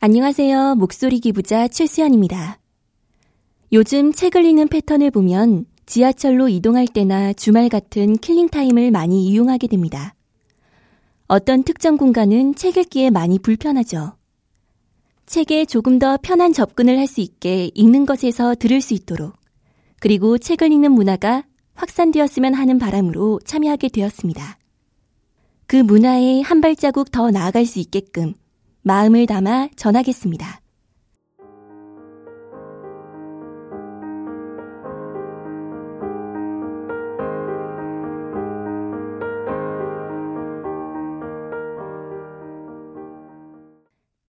안녕하세요. 목소리 기부자 최수연입니다. 요즘 책을 읽는 패턴을 보면 지하철로 이동할 때나 주말 같은 killing time을 많이 이용하게 됩니다. 어떤 특정 공간은 책 읽기에 많이 불편하죠. 책에 조금 더 편한 접근을 할 수 있게 읽는 것에서 들을 수 있도록 그리고 책을 읽는 문화가 확산되었으면 하는 바람으로 참여하게 되었습니다. 그 문화에 한 발자국 더 나아갈 수 있게끔 마음을 담아 전하겠습니다.